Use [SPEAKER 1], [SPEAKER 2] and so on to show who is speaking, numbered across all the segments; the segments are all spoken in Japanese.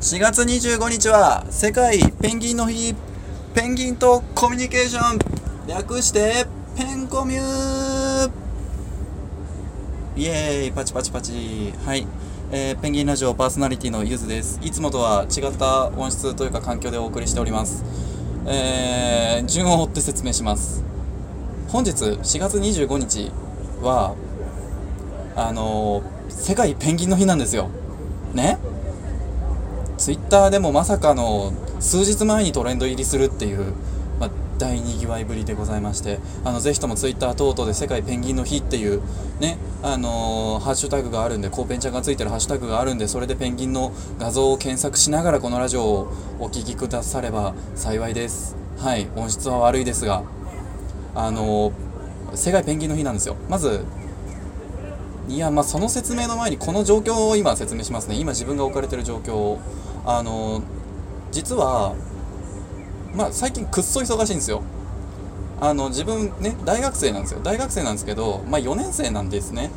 [SPEAKER 1] 4月25日は世界ペンギンの日。ペンギンとコミュニケーション。略してペンコミュー。イエーイ。パチパチパチ。はい、えーペンギンラジオパーソナリティのゆずです。いつもとは違った音質というか環境でお送りしております。えー、順を追って説明します。本日4月25日はあのー世界ペンギンの日なんですよ。ね？ツイッターでもまさかの数日前にトレンド入りするっていう、まあ、大にぎわいぶりでございましてあのぜひともツイッター等々で世界ペンギンの日っていうねあのーハッシュタグがあるんでコーペンちゃんがついてるハッシュタグがあるんでそれでペンギンの画像を検索しながらこのラジオをお聞きくだされば幸いです。はい音質は悪いですがあのー世界ペンギンの日なんですよ。まずいやまあその説明の前にこの状況を今説明しますね。今自分が置かれてる状況をあの実はまあ最近くっそ忙しいんですよ。あの自分ね大学生なんですよ。大学生なんですけどまあ4年生なんですね。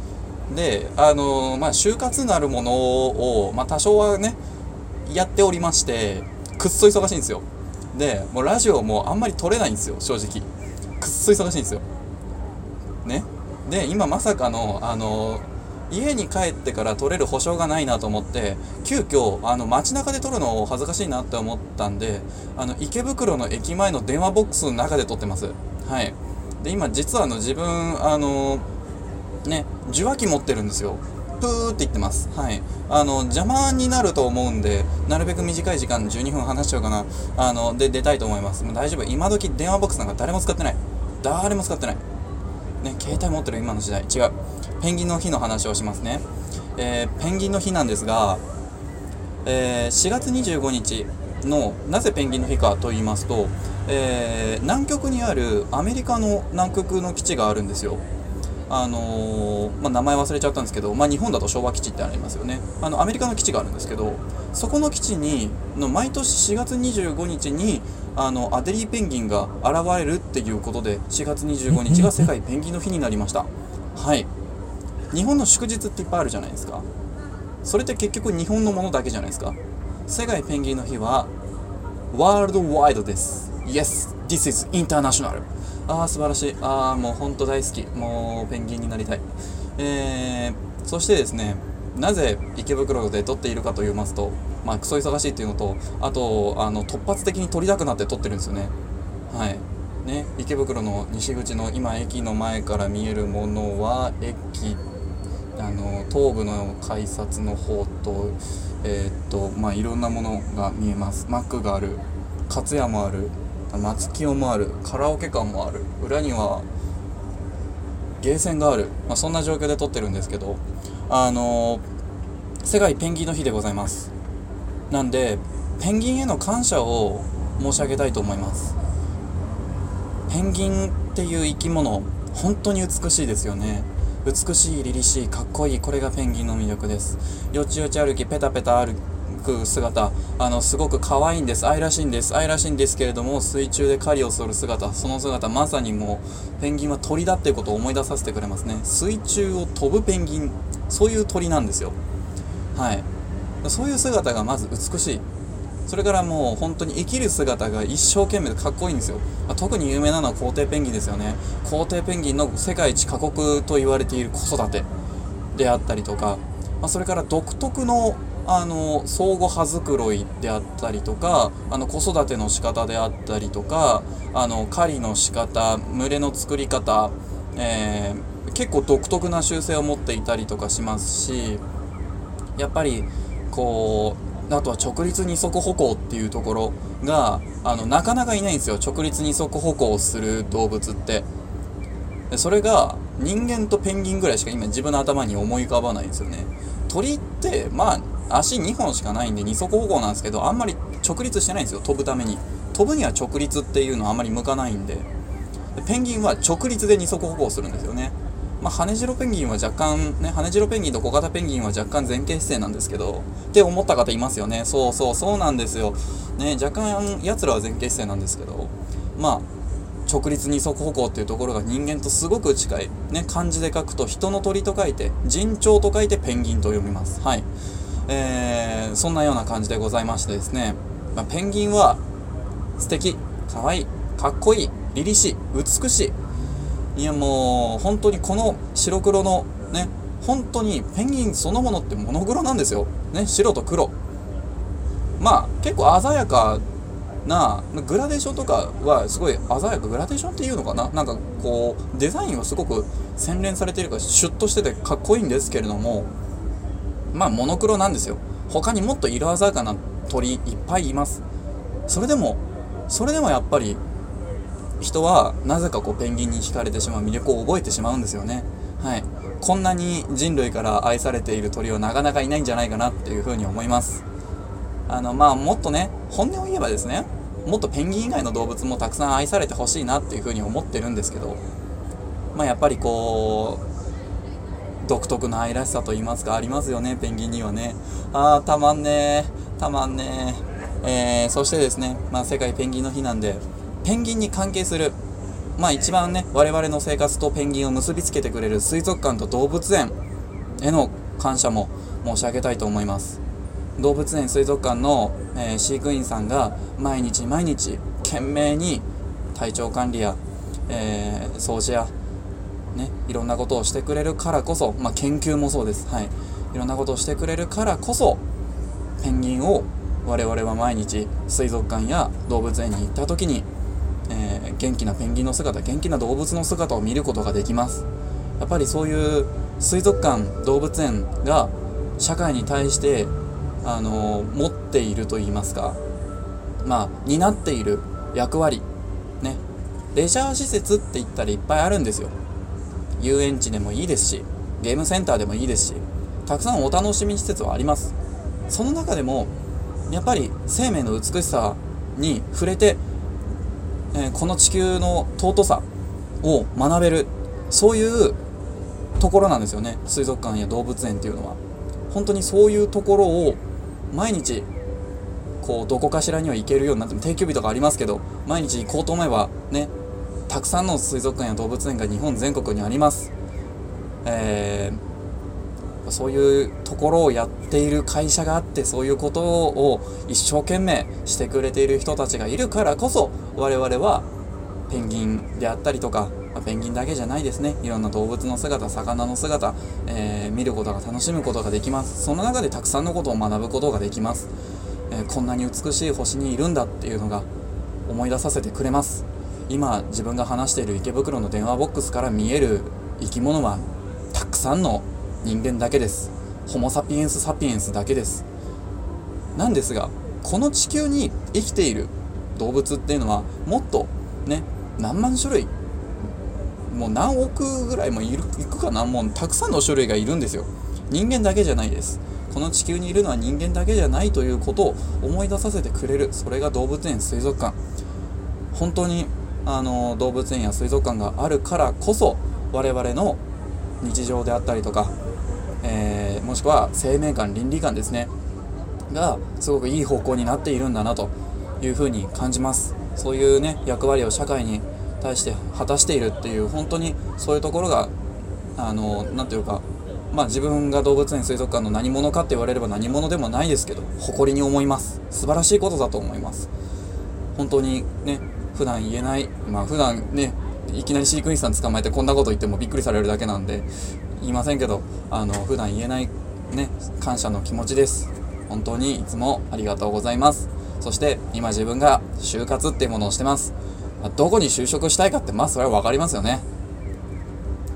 [SPEAKER 1] であのまあ就活なるものをまあ多少はねやっておりましてくっそ忙しいんですよ。でもうラジオもあんまり撮れないんですよ正直。くっそ忙しいんですよ。ね。で今まさかのあの家に帰ってから撮れる保証がないなと思って急遽あの街中で撮るの恥ずかしいなって思ったんであの池袋の駅前の電話ボックスの中で撮ってます。はい。で今実はあの自分あのね受話器持ってるんですよ。プーって言ってます。はい。あの邪魔になると思うんでなるべく短い時間12分話しちゃうかな。あので出たいと思います。もう大丈夫。今時電話ボックスなんか誰も使ってない。誰も使ってない。ね、携帯持ってる今の時代。違う。ペンギンの日の話をしますね、えーペンギンの日なんですが、えー4月25日のなぜペンギンの日かと言いますと、えー南極にあるアメリカの南極の基地があるんですよ。あのーまあ、名前忘れちゃったんですけど、まあ、日本だと昭和基地ってありますよね。あのアメリカの基地があるんですけどそこの基地にの毎年4月25日にあのアデリーペンギンが現れるっていうことで4月25日が世界ペンギンの日になりました。はい。日本の祝日っていっぱいあるじゃないですか。それって結局日本のものだけじゃないですか。世界ペンギンの日はワールドワイドです。Yes, this is international. ああ素晴らしい。ああもうほんと大好き。もうペンギンになりたい。えー、そしてですねなぜ池袋で撮っているかと言いますとまあクソ忙しいっていうのとあとあの突発的に撮りたくなって撮ってるんですよね。はい。ね池袋の西口の今駅の前から見えるものは駅あの東部の改札の方とえーっとまあいろんなものが見えます。マックがある勝屋もある松清もあるカラオケ館もある。裏にはゲーセンがある、まあ、そんな状況で撮ってるんですけどあの世界ペンギンの日でございます。なんでペンギンへの感謝を申し上げたいと思います。ペンギンっていう生き物本当に美しいですよね。美しい凛々しいかっこいいこれがペンギンの魅力です。よちよち歩きペタペタ歩く姿。あのすごく可愛いんです。愛らしいんです。愛らしいんですけれども水中で狩りをする姿。その姿まさにもうペンギンは鳥だっていうことを思い出させてくれますね。水中を飛ぶペンギン。そういう鳥なんですよ。はい。そういう姿がまず美しい。それからもう本当に生きる姿が一生懸命でかっこいいんですよ、まあ特に有名なのは皇帝ペンギンですよね。皇帝ペンギンの世界一過酷と言われている子育てであったりとか、まあ、それから独特のあの相互葉づくろいであったりとかあの子育ての仕方であったりとかあの狩りの仕方群れの作り方、えー結構独特な習性を持っていたりとかしますしやっぱりこうあとは直立二足歩行っていうところがあのなかなかいないんですよ。直立二足歩行する動物って。でそれが人間とペンギンぐらいしか今自分の頭に思い浮かばないんですよね。鳥ってまあ足2本しかないんで二足歩行なんですけどあんまり直立してないんですよ。飛ぶために。飛ぶには直立っていうのはあんまり向かないんで。でペンギンは直立で二足歩行するんですよね。まあ、羽白ペンギンは若干ね羽白ペンギンと小型ペンギンは若干前傾姿勢なんですけどって思った方いますよね。そうそうそうなんですよ。ね若干やつらは前傾姿勢なんですけどまあ直立二足歩行っていうところが人間とすごく近い、ね、漢字で書くと人の鳥と書いて人鳥と書いてペンギンと読みます。はい。えー、そんなような感じでございましてですね、まあ、ペンギンは素敵かわいいかっこいい凛々しい美しいいやもう本当にこの白黒のね本当にペンギンそのものってモノクロなんですよ。ね白と黒。まあ結構鮮やかなグラデーションとかはすごい鮮やかグラデーションっていうのかな。なんかこうデザインはすごく洗練されているからシュッとしててかっこいいんですけれどもまあモノクロなんですよ。他にもっと色鮮やかな鳥いっぱいいます。それでもそれでもやっぱり人はなぜかこうペンギンに惹かれてしまう魅力を覚えてしまうんですよね。はい。こんなに人類から愛されている鳥はなかなかいないんじゃないかなっていうふうに思います。あのまあもっとね本音を言えばですねもっとペンギン以外の動物もたくさん愛されてほしいなっていうふうに思ってるんですけどまあやっぱりこう独特の愛らしさと言いますかありますよねペンギンにはね。ああたまんねたまんねえー、そしてですね、まあ、世界ペンギンの日なんでペンギンに関係するまあ一番ね我々の生活とペンギンを結びつけてくれる水族館と動物園への感謝も申し上げたいと思います。動物園水族館の、えー、飼育員さんが毎日毎日懸命に体調管理や、えー、掃除や、ね、いろんなことをしてくれるからこそ、まあ、研究もそうです、はい、いろんなことをしてくれるからこそペンギンを我々は毎日水族館や動物園に行った時に、元気なペンギンの姿元気な動物の姿を見ることができます。やっぱりそういう水族館動物園が社会に対してあの持っていると言いますか。まあ担っている役割。ね。レジャー施設って言ったらいっぱいあるんですよ。遊園地でもいいですしゲームセンターでもいいですしたくさんお楽しみ施設はあります。その中でもやっぱり生命の美しさに触れて、えー、この地球の尊さを学べるそういうところなんですよね。水族館や動物園っていうのは。本当にそういうところを毎日こうどこかしらには行けるようになっても定休日とかありますけど毎日行こうと思えばねたくさんの水族館や動物園が日本全国にあります、えー、そういうところをやっている会社があってそういうことを一生懸命してくれている人たちがいるからこそ我々はペンギンであったりとかまあ、ペンギンだけじゃないですね。いろんな動物の姿魚の姿、えー、見ることが楽しむことができます。その中でたくさんのことを学ぶことができます、えー、こんなに美しい星にいるんだっていうのが思い出させてくれます。今自分が話している池袋の電話ボックスから見える生き物はたくさんの人間だけです。ホモ・サピエンス・サピエンスだけです。なんですがこの地球に生きている動物っていうのはもっとね何万種類もう何億ぐらいもいるいくかな？もうたくさんの種類がいるんですよ。人間だけじゃないです。この地球にいるのは人間だけじゃないということを思い出させてくれるそれが動物園水族館。本当にあの動物園や水族館があるからこそ我々の日常であったりとか、えー、もしくは生命感倫理観ですね。がすごくいい方向になっているんだなというふうに感じます。そういうね役割を社会に対して果たしているっていう本当にそういうところがあの何ていうかまあ自分が動物園水族館の何者かって言われれば何者でもないですけど誇りに思います。素晴らしいことだと思います。本当にね普段言えないまあ普段ねいきなり飼育員さん捕まえてこんなこと言ってもびっくりされるだけなんで言いませんけどあの普段言えないね感謝の気持ちです。本当にいつもありがとうございます。そして今自分が就活っていうものをしてます、どこに就職したいかってまあそれは分かりますよね。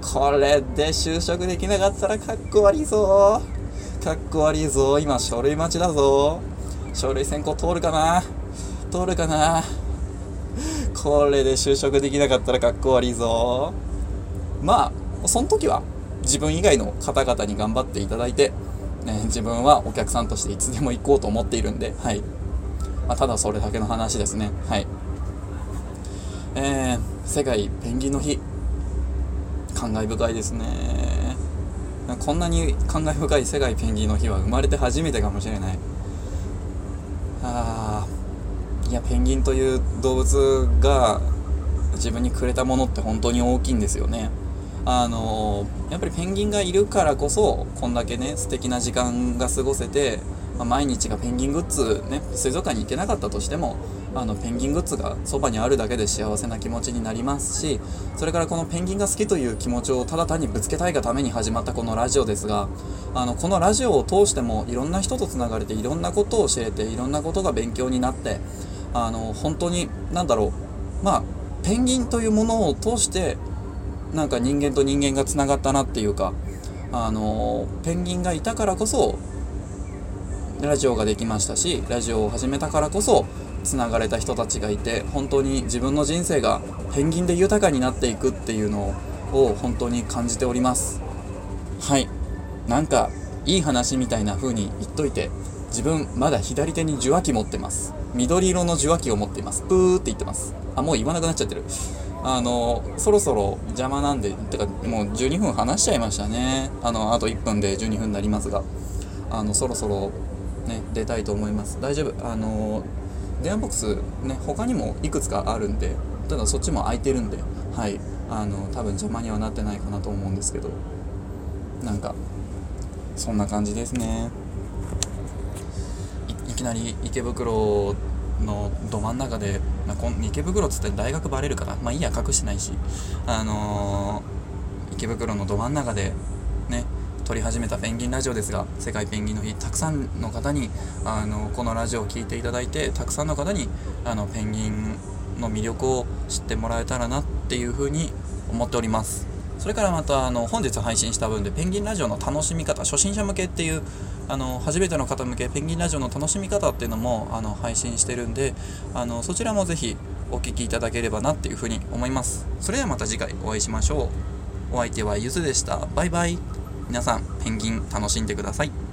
[SPEAKER 1] これで就職できなかったらかっこ悪いぞ。かっこ悪いぞ。今書類待ちだぞ。書類選考通るかな？通るかな？これで就職できなかったらかっこ悪いぞ。まあその時は自分以外の方々に頑張っていただいて、ね、自分はお客さんとしていつでも行こうと思っているんで、はい。まあ、ただそれだけの話ですね。はい。えー、世界ペンギンの日。感慨深いですね。こんなに感慨深い世界ペンギンの日は生まれて初めてかもしれない。あいやペンギンという動物が自分にくれたものって本当に大きいんですよね。あのやっぱりペンギンがいるからこそこんだけね素敵な時間が過ごせてまあ、毎日がペンギングッズね水族館に行けなかったとしてもあのペンギングッズがそばにあるだけで幸せな気持ちになりますしそれからこのペンギンが好きという気持ちをただ単にぶつけたいがために始まったこのラジオですがあのこのラジオを通してもいろんな人とつながれていろんなことを教えていろんなことが勉強になってあの本当に何だろうまあペンギンというものを通してなんか人間と人間がつながったなっていうかあのペンギンがいたからこそラジオができましたしラジオを始めたからこそつながれた人たちがいて本当に自分の人生がペンギンで豊かになっていくっていうのを本当に感じております。はい。なんかいい話みたいな風に言っといて自分まだ左手に受話器持ってます。緑色の受話器を持っています。プーって言ってます。あもう言わなくなっちゃってる。あのそろそろ邪魔なんでてかもう12分話しちゃいましたね。あのあと1分で12分になりますが。あのそろそろね出たいと思います。大丈夫。あの電話ボックスね他にもいくつかあるんでただそっちも空いてるんではい。あの多分邪魔にはなってないかなと思うんですけど。なんかそんな感じですね。いきなり池袋のど真ん中で、まあ、こ池袋っつって大学バレるからまあいいや隠してないしあのー、池袋のど真ん中でね撮り始めたペンギンラジオですが世界ペンギンの日たくさんの方にあのこのラジオを聴いていただいてたくさんの方にあのペンギンの魅力を知ってもらえたらなっていうふうに思っております。それからまたあの本日配信した分でペンギンラジオの楽しみ方初心者向けっていうあの初めての方向けペンギンラジオの楽しみ方っていうのもあの配信してるんであのそちらもぜひお聴きいただければなっていうふうに思います。それではまた次回お会いしましょう。お相手はゆずでした。バイバイ。皆さんペンギン楽しんでください。